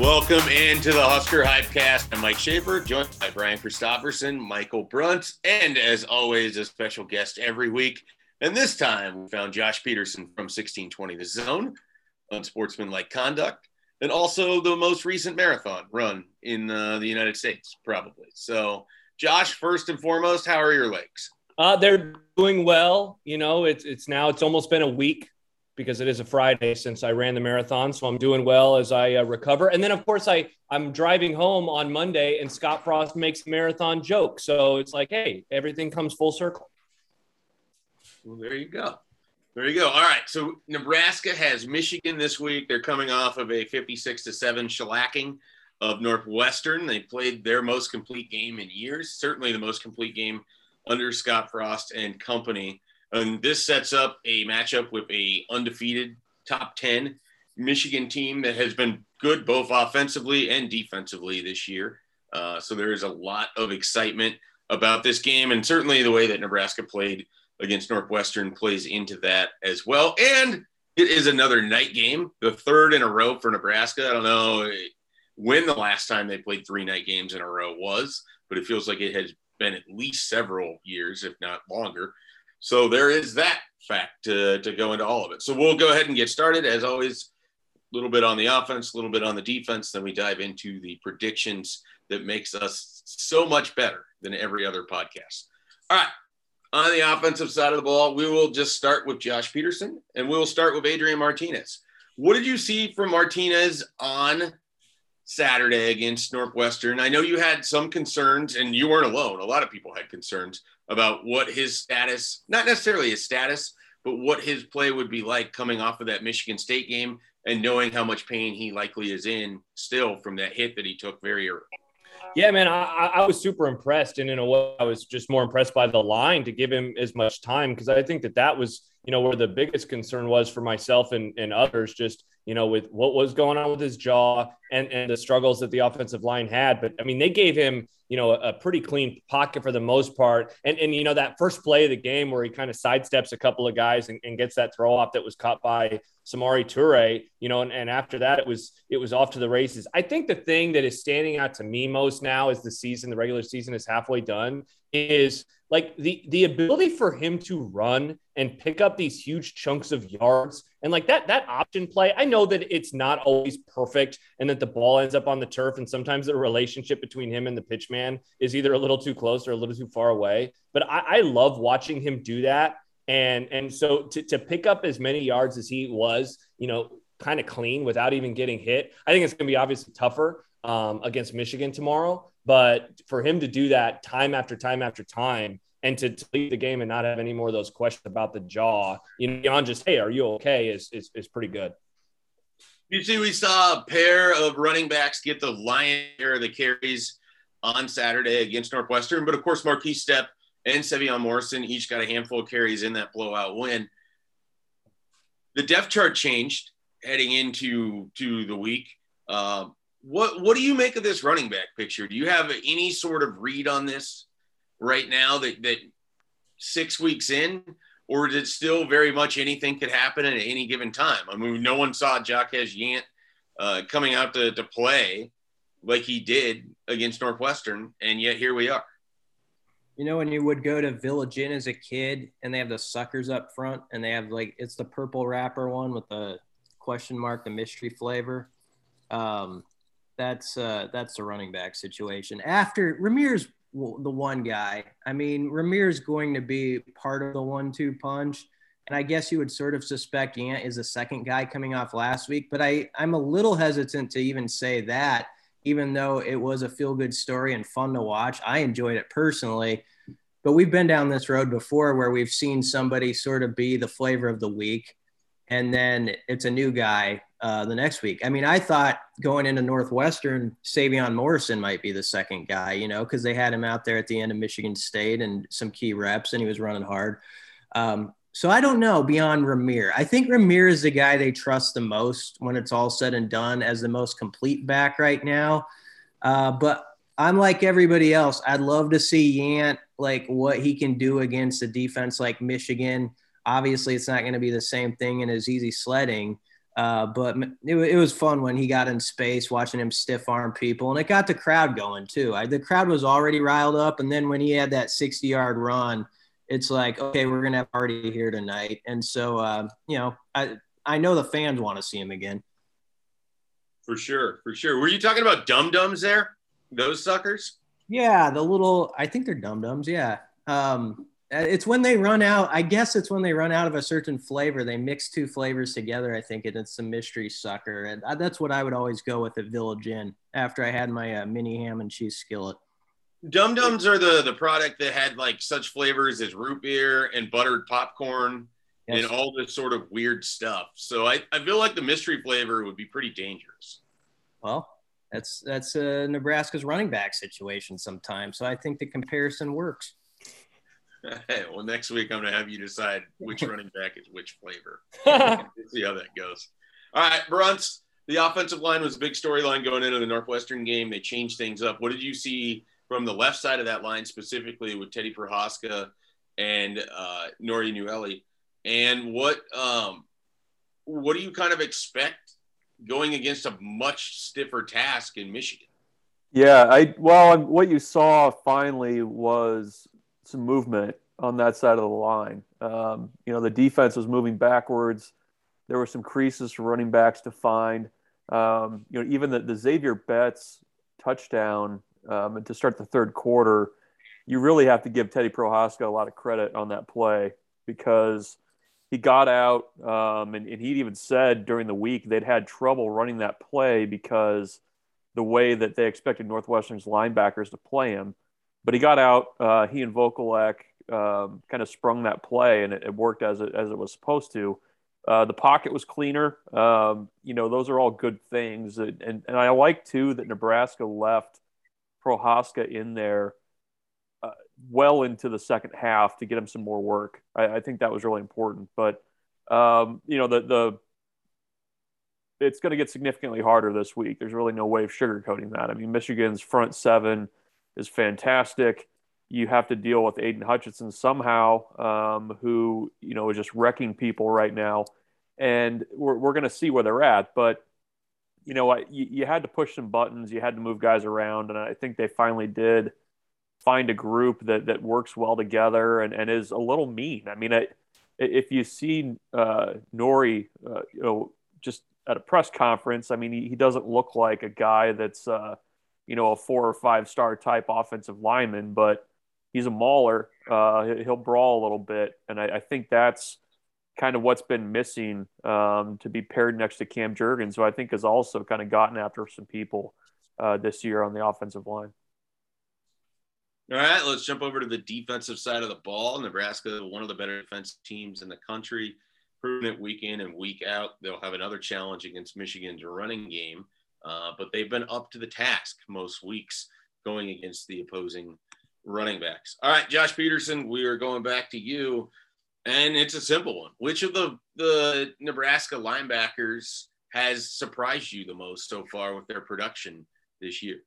Welcome into the Husker Hypecast. I'm Mike Schaefer, joined by Brian Christopherson, Michael Bruntz, and as always, a special guest every week. And this time, we found Josh Peterson from 1620 The Zone, unsportsmanlike conduct, and also the most recent marathon run in uh, the United States, probably. So, Josh, first and foremost, how are your legs? Uh, they're doing well. You know, it's it's now it's almost been a week because it is a Friday since I ran the marathon. So I'm doing well as I uh, recover. And then, of course, I, I'm driving home on Monday and Scott Frost makes marathon joke. So it's like, hey, everything comes full circle. Well, there you go. There you go. All right. So Nebraska has Michigan this week. They're coming off of a 56 to 7 shellacking of Northwestern. They played their most complete game in years, certainly the most complete game under Scott Frost and company. And this sets up a matchup with a undefeated top 10 Michigan team that has been good both offensively and defensively this year. Uh, so there is a lot of excitement about this game, and certainly the way that Nebraska played against Northwestern plays into that as well. And it is another night game, the third in a row for Nebraska. I don't know when the last time they played three night games in a row was, but it feels like it has been at least several years, if not longer. So there is that fact to, to go into all of it. So we'll go ahead and get started. As always, a little bit on the offense, a little bit on the defense. Then we dive into the predictions that makes us so much better than every other podcast. All right. On the offensive side of the ball, we will just start with Josh Peterson and we will start with Adrian Martinez. What did you see from Martinez on Saturday against Northwestern? I know you had some concerns and you weren't alone. A lot of people had concerns about what his status, not necessarily his status, but what his play would be like coming off of that Michigan State game and knowing how much pain he likely is in still from that hit that he took very early. Yeah, man, I, I was super impressed, and in a way, I was just more impressed by the line to give him as much time because I think that that was, you know, where the biggest concern was for myself and, and others. Just you know, with what was going on with his jaw and and the struggles that the offensive line had. But I mean, they gave him you know, a, pretty clean pocket for the most part. And, and, you know, that first play of the game where he kind of sidesteps a couple of guys and, and gets that throw off that was caught by Samori Toure, you know, and, and after that, it was, it was off to the races. I think the thing that is standing out to me most now as the season, the regular season is halfway done is like the, the ability for him to run and pick up these huge chunks of yards and like that that option play i know that it's not always perfect and that the ball ends up on the turf and sometimes the relationship between him and the pitchman is either a little too close or a little too far away. But i, I love watching him do that. And and so to, to pick up as many yards as he was you know kind of clean without even getting hit i think it's going to be obviously tougher um, against michigan tomorrow but for him to do that time after time after time and to, leave the game and not have any more of those questions about the jaw, you know, beyond just, hey, are you okay, is, is, is pretty good. You see, we saw a pair of running backs get the lion share of the carries on Saturday against Northwestern, but of course, Markese Stepp and Sevion Morrison each got a handful of carries in that blowout win. The depth chart changed heading into to the week. Uh, what what do you make of this running back picture? Do you have any sort of read on this? right now that that six weeks in, or is it still very much anything could happen at any given time? I mean, no one saw Jaquez Yant uh, coming out to, to play like he did against Northwestern, and yet here we are. You know, when you would go to Village Inn as a kid and they have the suckers up front and they have like it's the purple wrapper one with the question mark, the mystery flavor. Um, that's uh, that's the running back situation. After Rahmir's the one guy. I mean, Rahmir's going to be part of the one-two punch, and I guess you would sort of suspect Yant is the second guy coming off last week. But I I'm a little hesitant to even say that, even though it was a feel-good story and fun to watch. I enjoyed it personally. But we've been down this road before where we've seen somebody sort of be the flavor of the week and then it's a new guy uh, the next week. I mean, I thought going into Northwestern, Sevion Morrison might be the second guy, you know, because they had him out there at the end of Michigan State and some key reps, and he was running hard. Um, so I don't know beyond Rahmir. I think Rahmir is the guy they trust the most when it's all said and done as the most complete back right now. Uh, but I'm like everybody else. I'd love to see Yant like what he can do against a defense like Michigan Obviously, it's not going to be the same thing in as easy sledding. Uh, but it, it, was fun when he got in space, watching him stiff arm people, and it got the crowd going too. I, the crowd was already riled up, and then when he had that 60 yard run, it's like, okay, we're gonna have a party here tonight. And so, uh, you know, I I know the fans want to see him again. For sure, for sure. Were you talking about dum dums there? Those suckers? Yeah, the little. I think they're dum dums. Yeah. Um, it's when they run out. I guess it's when they run out of a certain flavor. They mix two flavors together. I think, and it's a mystery sucker, and uh, that's what I would always go with at Village Inn after I had my uh, mini ham and cheese skillet. Dum Dums are the the product that had like such flavors as root beer and buttered popcorn yes. and all this sort of weird stuff. So I, I feel like the mystery flavor would be pretty dangerous. Well, that's that's a Nebraska's running back situation sometimes. So I think the comparison works. Hey, well, next week I'm gonna have you decide which running back is which flavor. see how that goes. All right, Bruntz. The offensive line was a big storyline going into the Northwestern game. They changed things up. What did you see from the left side of that line, specifically with Teddy Prochazka and uh, Nouri Nouili? And what um, what do you kind of expect going against a much stiffer task in Michigan? Yeah, I well, what you saw finally was some movement on that side of the line. Um, you know, the defense was moving backwards. There were some creases for running backs to find. Um, you know, even the, the Xavier Betts touchdown um, to start the third quarter, you really have to give Teddy Prochazka a lot of credit on that play because he got out um, and, and he even said during the week they'd had trouble running that play because the way that they expected Northwestern's linebackers to play him. But he got out. Uh, he and Vokolek um, kind of sprung that play, and it, it, worked as it as it was supposed to. Uh, the pocket was cleaner. Um, you know, those are all good things, and, and, and I like too that Nebraska left Prochazka in there uh, well into the second half to get him some more work. I, I think that was really important. But um, you know, the the it's going to get significantly harder this week. There's really no way of sugarcoating that. I mean, Michigan's front seven is fantastic. You have to deal with Aidan Hutchinson somehow, um, who you know is just wrecking people right now, and we're we're going to see where they're at. But you know, you, you had to push some buttons, you had to move guys around, and I think they finally did find a group that that works well together and, and is a little mean. I mean, if you see uh, Nouri, uh, you know, just at a press conference, I mean, he, he doesn't look like a guy that's, uh, you know, a four or five star type offensive lineman, but he's a mauler. Uh, he'll brawl a little bit, and I, I, think that's kind of what's been missing um, to be paired next to Cam Jurgens, who I think has also kind of gotten after some people uh, this year on the offensive line. All right, let's jump over to the defensive side of the ball. Nebraska, one of the better defense teams in the country, proven it week in and week out. They'll have another challenge against Michigan's running game, uh, but they've been up to the task most weeks going against the opposing running backs. All right, Josh Peterson, we are going back to you, and it's a simple one. Which of the the Nebraska linebackers has surprised you the most so far with their production this year?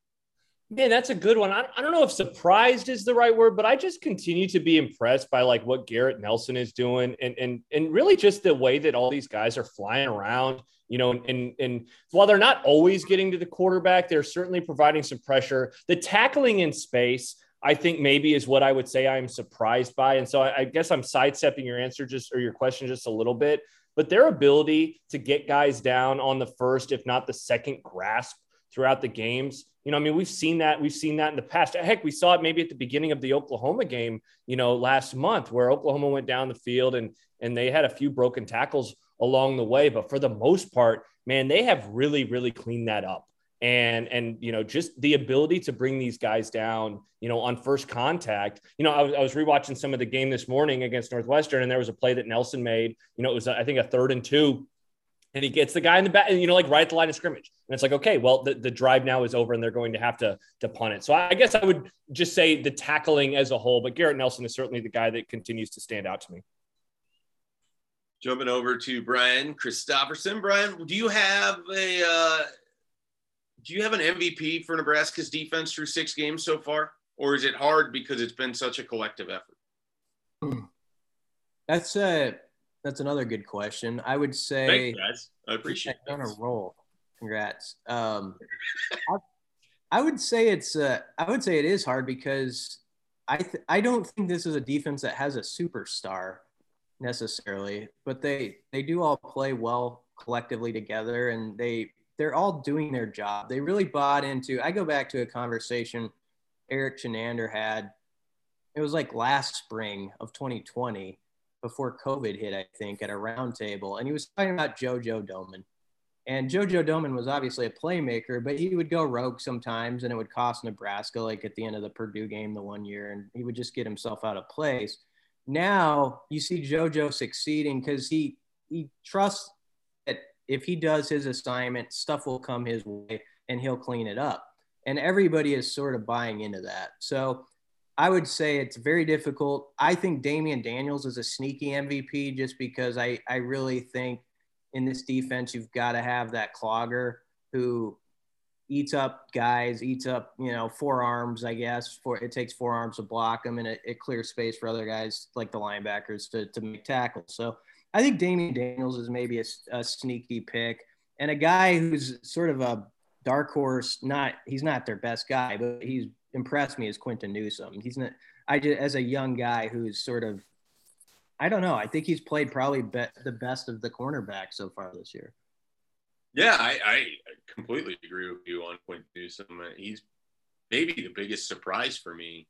Man, that's a good one. I, I don't know if surprised is the right word, but I just continue to be impressed by like what Garrett Nelson is doing and and and really just the way that all these guys are flying around, you know, and and while they're not always getting to the quarterback, they're certainly providing some pressure. The tackling in space, I think maybe is what I would say I'm surprised by. And so I, I guess I'm sidestepping your answer just or your question just a little bit, but their ability to get guys down on the first, if not the second grasp throughout the games you know, I mean, we've seen that. We've seen that in the past. Heck, we saw it maybe at the beginning of the Oklahoma game, you know, last month where Oklahoma went down the field and and they had a few broken tackles along the way. But for the most part, man, they have really, really cleaned that up. And and you know, just the ability to bring these guys down, you know, on first contact. You know, I was, I was rewatching some of the game this morning against Northwestern, and there was a play that Nelson made. You know, it was I think a third and two and he gets the guy in the back, and you know, like right at the line of scrimmage. And it's like, okay, well, the, the drive now is over and they're going to have to, to punt it. So I guess I would just say the tackling as a whole, but Garrett Nelson is certainly the guy that continues to stand out to me. Jumping over to Brian Christopherson. Brian, do you have a uh, do you have an MVP for Nebraska's defense through six games so far, or is it hard because it's been such a collective effort? That's a that's another good question. I would say Thanks, guys. I appreciate it. on a roll. Congrats. Um, I, I would say it's uh, I would say it is hard because I th- I don't think this is a defense that has a superstar necessarily, but they they do all play well collectively together, and they they're all doing their job. They really bought into. I go back to a conversation Erik Chinander had. It was like last spring of 2020, before COVID hit, I think, at a roundtable, and he was talking about JoJo Domann. And JoJo Domann was obviously a playmaker, but he would go rogue sometimes, and it would cost Nebraska, like at the end of the Purdue game the one year, and he would just get himself out of place. Now you see JoJo succeeding because he he trusts that if he does his assignment, stuff will come his way, and he'll clean it up and everybody is sort of buying into that. So I would say it's very difficult. I think Damion Daniels is a sneaky MVP just because I, I really think in this defense, you've got to have that clogger who eats up guys, eats up, you know, forearms, I guess, for it takes forearms to block them and it, it clears space for other guys like the linebackers to, to make tackles. So I think Damion Daniels is maybe a, a sneaky pick and a guy who's sort of a dark horse, not he's not their best guy, but he's impressed me as Quinton Newsome. He's not. I just as a young guy who's sort of, I don't know. I think he's played probably be, the best of the cornerbacks so far this year. Yeah, I, I completely agree with you on Quinton Newsome. He's maybe the biggest surprise for me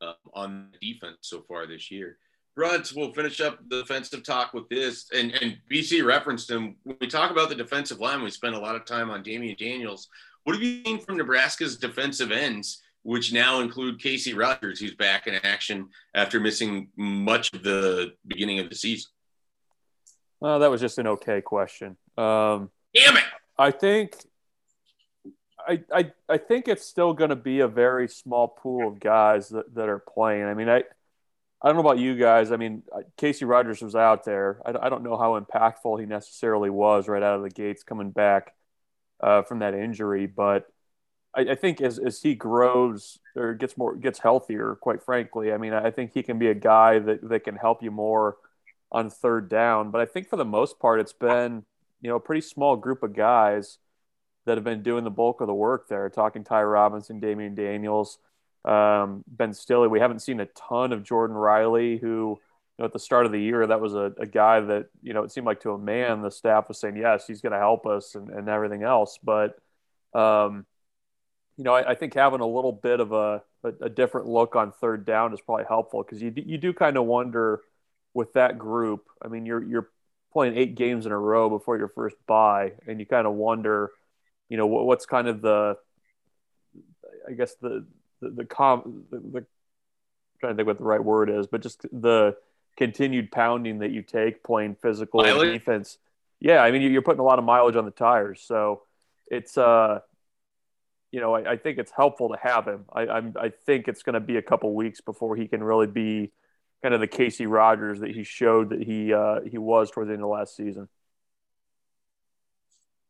uh, on defense so far this year. Bruds, we'll finish up the defensive talk with this. And, and BC referenced him. When we talk about the defensive line, we spend a lot of time on Damion Daniels. What have you seen from Nebraska's defensive ends, which now include Casey Rogers, who's back in action after missing much of the beginning of the season? Well, that was just an okay question. Um, Damn it! I think I, I, I think it's still going to be a very small pool of guys that, that are playing. I mean, I I don't know about you guys. I mean, uh, Casey Rogers was out there. I, I don't know how impactful he necessarily was right out of the gates coming back uh, from that injury, but I, I, think as, as he grows or gets more gets healthier, quite frankly, I mean, I think he can be a guy that, that can help you more on third down. But I think for the most part, it's been you know a pretty small group of guys that have been doing the bulk of the work there. Talking Ty Robinson, Damion Daniels. Um, ben Stille, we haven't seen a ton of Jordan Riley, who you know, at the start of the year, that was a, a, guy that, you know, it seemed like to a man, the staff was saying, yes, he's going to help us and, and everything else. But, um, you know, I, I, think having a little bit of a, a, a, different look on third down is probably helpful because you, you do kind of wonder with that group. I mean, you're, you're playing eight games in a row before your first buy, and you kind of wonder, you know, what, what's kind of the, I guess the, the the com the, the trying to think what the right word is, but just the continued pounding that you take playing physical defense. Yeah, I mean you're putting a lot of mileage on the tires, so it's uh, you know, I, I think it's helpful to have him. I I'm, I think it's going to be a couple weeks before he can really be kind of the Casey Rogers that he showed that he uh, he was towards the end of last season.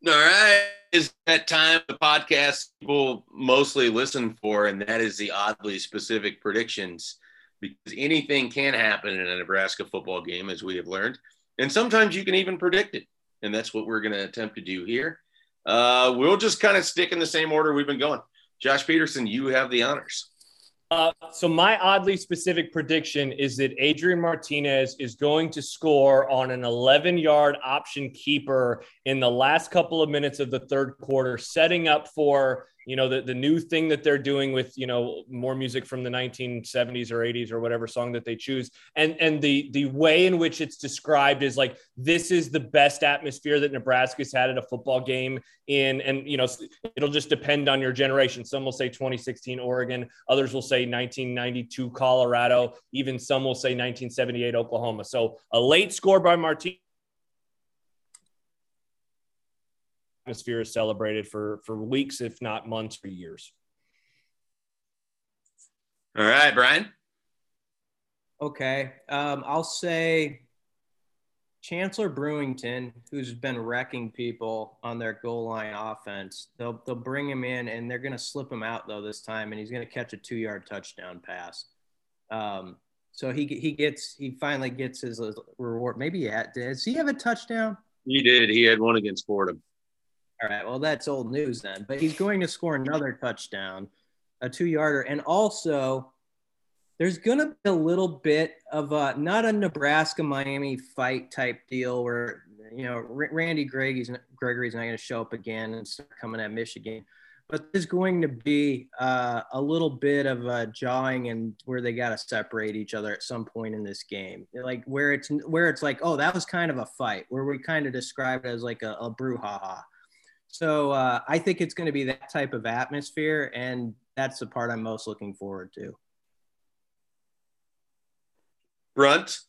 All right is that time the podcast people mostly listen for, and that is the oddly specific predictions, because anything can happen in a Nebraska football game, as we have learned, and sometimes you can even predict it, and that's what we're going to attempt to do here. Uh, we'll just kind of stick in the same order we've been going. Josh Peterson, you have the honors. Uh, so my oddly specific prediction is that Adrian Martinez is going to score on an 11-yard option keeper in the last couple of minutes of the third quarter, setting up for you know the, the new thing that they're doing with you know more music from the 1970s or 80s or whatever song that they choose. And and the the way in which it's described is like this is the best atmosphere that nebraska's had at a football game in and you know it'll just depend on your generation. Some will say 2016 oregon others will say 1992 colorado even some will say 1978 oklahoma. So a late score by martinez atmosphere is celebrated for for weeks, if not months or years. All right, Brian. Okay, um, I'll say Chancellor Brewington, who's been wrecking people on their goal line offense. They'll they'll bring him in and they're going to slip him out though this time, and he's going to catch a two yard touchdown pass. Um, So he he gets he finally gets his reward. Maybe he had, does he have a touchdown? He did. He had one against Fordham. All right. Well, that's old news then. But he's going to score another touchdown, a two yarder, and also there's going to be a little bit of a not a Nebraska Miami fight type deal where you know Randy Gregory's Gregory's not going to show up again and start coming at Michigan, but there's going to be uh, a little bit of a jawing and where they got to separate each other at some point in this game, like where it's where it's like oh that was kind of a fight where we kind of describe it as like a, a brouhaha. So uh, I think it's going to be that type of atmosphere, and that's the part I'm most looking forward to. Brunt.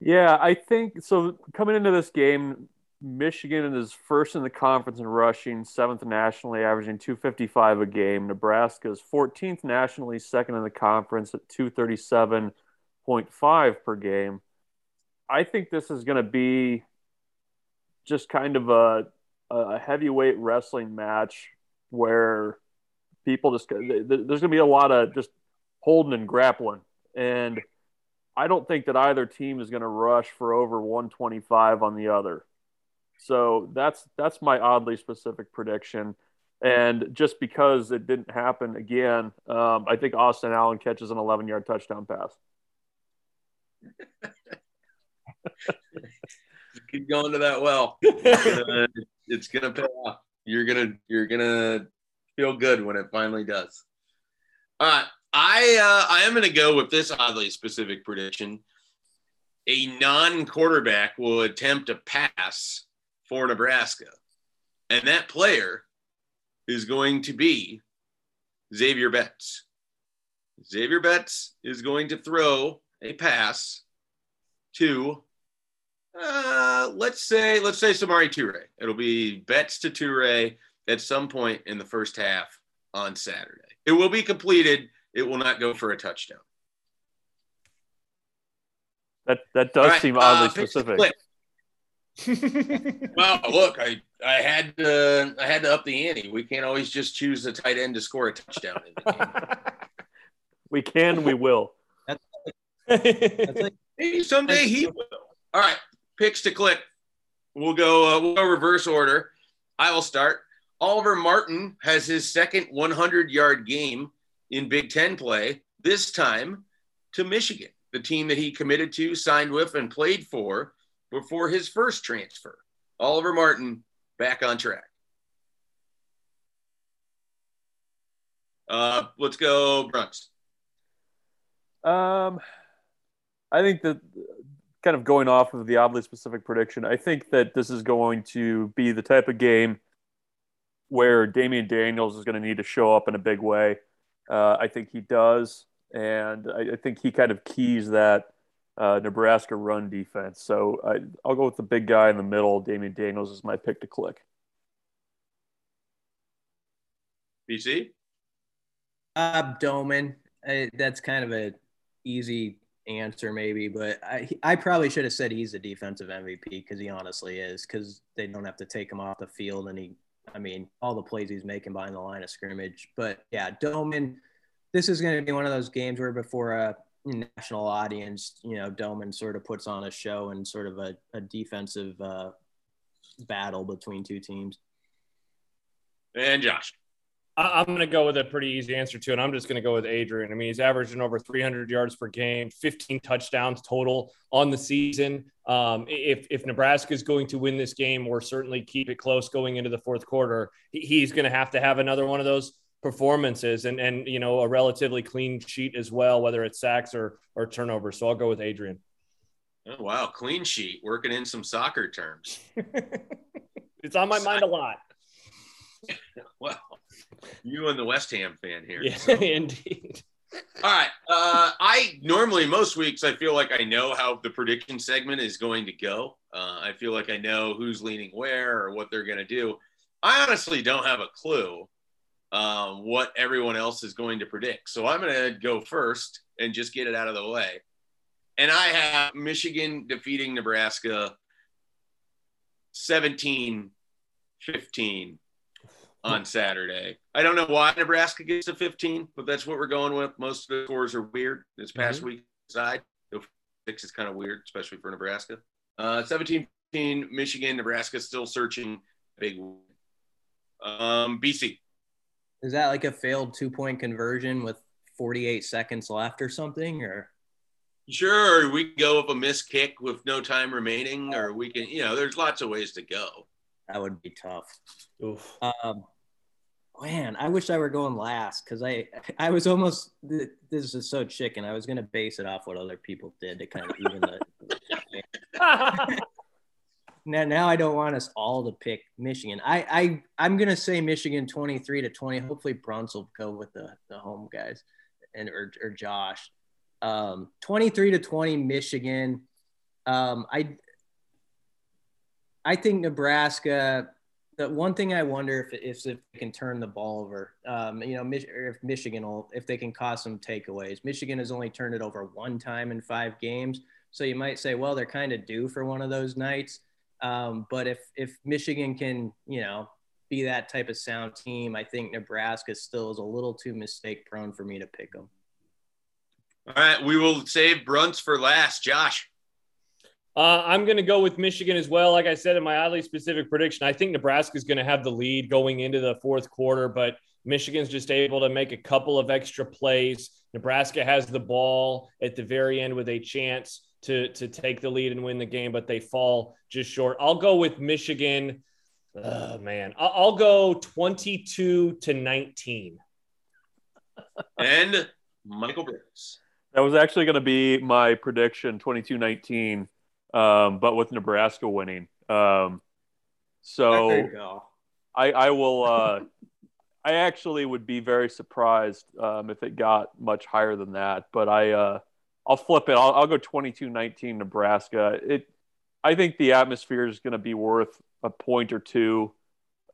Yeah, I think so. Coming into this game, Michigan is first in the conference in rushing, seventh nationally, averaging 255 a game. Nebraska is 14th nationally, second in the conference at 237.5 per game. I think this is going to be just kind of a, a heavyweight wrestling match where people just there's going to be a lot of just holding and grappling and – I don't think that either team is going to rush for over 125 on the other. So that's that's my oddly specific prediction. And just because it didn't happen again, um, I think Austin Allen catches an 11 yard touchdown pass. Keep going to that well. it's gonna pay off. You're gonna you're gonna feel good when it finally does. All right, I uh, I am to go with this oddly specific prediction. A non-quarterback will attempt a pass for Nebraska, and that player is going to be Xavier Betts. Xavier Betts is going to throw a pass to uh, let's say let's say Samori Toure. It'll be Betts to Toure at some point in the first half on Saturday. It will be completed it will not go for a touchdown. That that does right, seem oddly uh, specific. well, look, I I had to I had to up the ante. We can't always just choose a tight end to score a touchdown in the game. we can, we will. That's, that's like, Maybe someday he will. All right, picks to click. We'll go. Uh, we'll go reverse order. I will start. Oliver Martin has his second 100 yard game in Big Ten play, this time to Michigan, the team that he committed to, signed with, and played for before his first transfer. Oliver Martin back on track. Uh, let's go, Bruntz. Um, I think that kind of going off of the oddly specific prediction, I think that this is going to be the type of game where Damion Daniels is going to need to show up in a big way. Uh, I think he does, and I, I, think he kind of keys that uh, Nebraska run defense. So I, will go with the big guy in the middle. Damion Daniels is my pick to click. BC. Uh, Domann. I, that's kind of a easy answer maybe, but I I probably should have said he's a defensive MVP because he honestly is because they don't have to take him off the field and he I mean, all the plays he's making behind the line of scrimmage. But yeah, Domann, this is going to be one of those games where before a national audience, you know, Domann sort of puts on a show and sort of a, a defensive uh, battle between two teams. And Josh. I'm going to go with a pretty easy answer too, and I'm just going to go with Adrian. I mean, he's averaging over 300 yards per game, 15 touchdowns total on the season. Um, if if Nebraska is going to win this game, or certainly keep it close going into the fourth quarter, he's going to have to have another one of those performances, and and you know a relatively clean sheet as well, whether it's sacks or or turnovers. So I'll go with Adrian. Oh wow, clean sheet, working in some soccer terms. it's on my mind a lot. well, you and the West Ham fan here. Yeah, so. indeed. All right. Uh, I normally most weeks I feel like I know how the prediction segment is going to go. Uh, I feel like I know who's leaning where or what they're going to do. I honestly don't have a clue uh, what everyone else is going to predict. So I'm going to go first and just get it out of the way. And I have Michigan defeating Nebraska 17 15 on Saturday. I don't know why Nebraska gets to 15, but that's what we're going with. Most of the scores are weird this past mm-hmm. week. side. Six is kind of weird, especially for Nebraska. Uh, 17 Michigan, Nebraska still searching big. Um, BC. Is that like a failed two point conversion with 48 seconds left or something? Or sure, we go with a missed kick with no time remaining, or we can, you know, there's lots of ways to go. That would be tough. Oof. Um, man, I wish I were going last because I I was almost this is so chicken. I was gonna base it off what other people did to kind of even the. now, now I don't want us all to pick Michigan. I I I'm gonna say Michigan 23 to 20. Hopefully Bruns will go with the the home guys and or, or Josh. Um, 23 to 20 Michigan. Um, I I think Nebraska the one thing I wonder if if, if they can turn the ball over, um, you know, if Michigan will, if they can cause some takeaways. Michigan has only turned it over one time in five games, so you might say, well, they're kind of due for one of those nights. Um, but if if Michigan can, you know, be that type of sound team, I think Nebraska still is a little too mistake prone for me to pick them. All right, we will save Bruntz for last. Josh. Uh, I'm going to go with Michigan as well. Like I said in my oddly specific prediction, I think Nebraska is going to have the lead going into the fourth quarter, but Michigan's just able to make a couple of extra plays. Nebraska has the ball at the very end with a chance to to take the lead and win the game, but they fall just short. I'll go with Michigan. Oh man, I'll, I'll go 22 to 19. and Michael Brooks. That was actually going to be my prediction 22 19 um, but with Nebraska winning. Um, so I, I will. Uh, I actually would be very surprised um, if it got much higher than that. But I, uh, I'll flip it. I'll, I'll go 22-19 Nebraska. It. I think the atmosphere is going to be worth a point or two.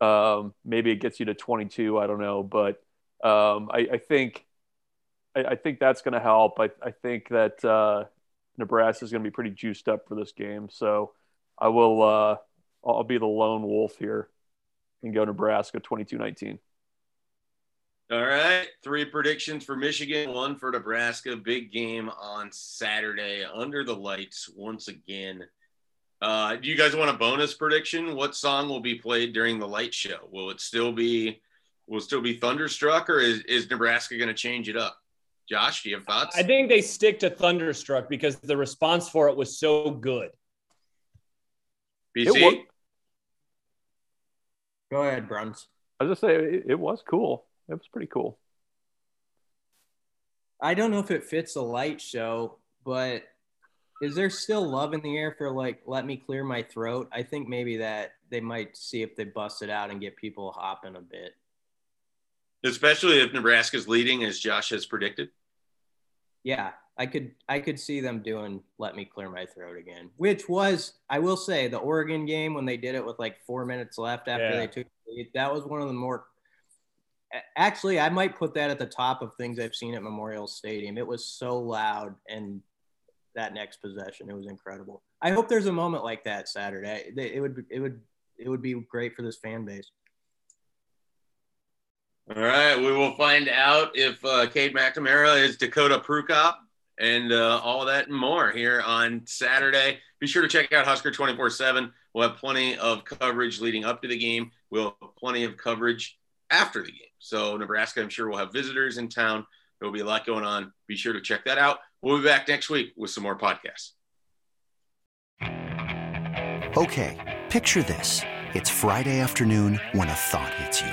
Um, maybe it gets you to 22. I don't know, but um, I, I, think I, I, think that's going to help. I, I think that uh, Nebraska is going to be pretty juiced up for this game. So I will. Uh, I'll be the lone wolf here and go Nebraska 22-19. All right, three predictions for Michigan, one for Nebraska. Big game on Saturday under the lights once again. Uh, do you guys want a bonus prediction? What song will be played during the light show? Will it still be will still be Thunderstruck, or is, is Nebraska going to change it up? Josh, do you have thoughts? I think they stick to Thunderstruck because the response for it was so good. BC? Go ahead, Bruns. I was just say it, it was cool. It was pretty cool. I don't know if it fits a light show, but is there still love in the air for like let me clear my throat? I think maybe that they might see if they bust it out and get people hopping a bit. Especially if Nebraska's leading as Josh has predicted yeah, I could I could see them doing let me clear my throat again, which was I will say the Oregon game when they did it with like four minutes left after yeah. they took that was one of the more actually I might put that at the top of things I've seen at Memorial Stadium. It was so loud and that next possession it was incredible. I hope there's a moment like that Saturday. It would it would it would be great for this fan base. All right, we will find out if uh, Cade McNamara is Dakota Prukop and uh, all that and more here on Saturday. Be sure to check out Husker 24 7. We'll have plenty of coverage leading up to the game. We'll have plenty of coverage after the game. So, Nebraska, I'm sure, will have visitors in town. There will be a lot going on. Be sure to check that out. We'll be back next week with some more podcasts. Okay, picture this. It's Friday afternoon when a thought hits you.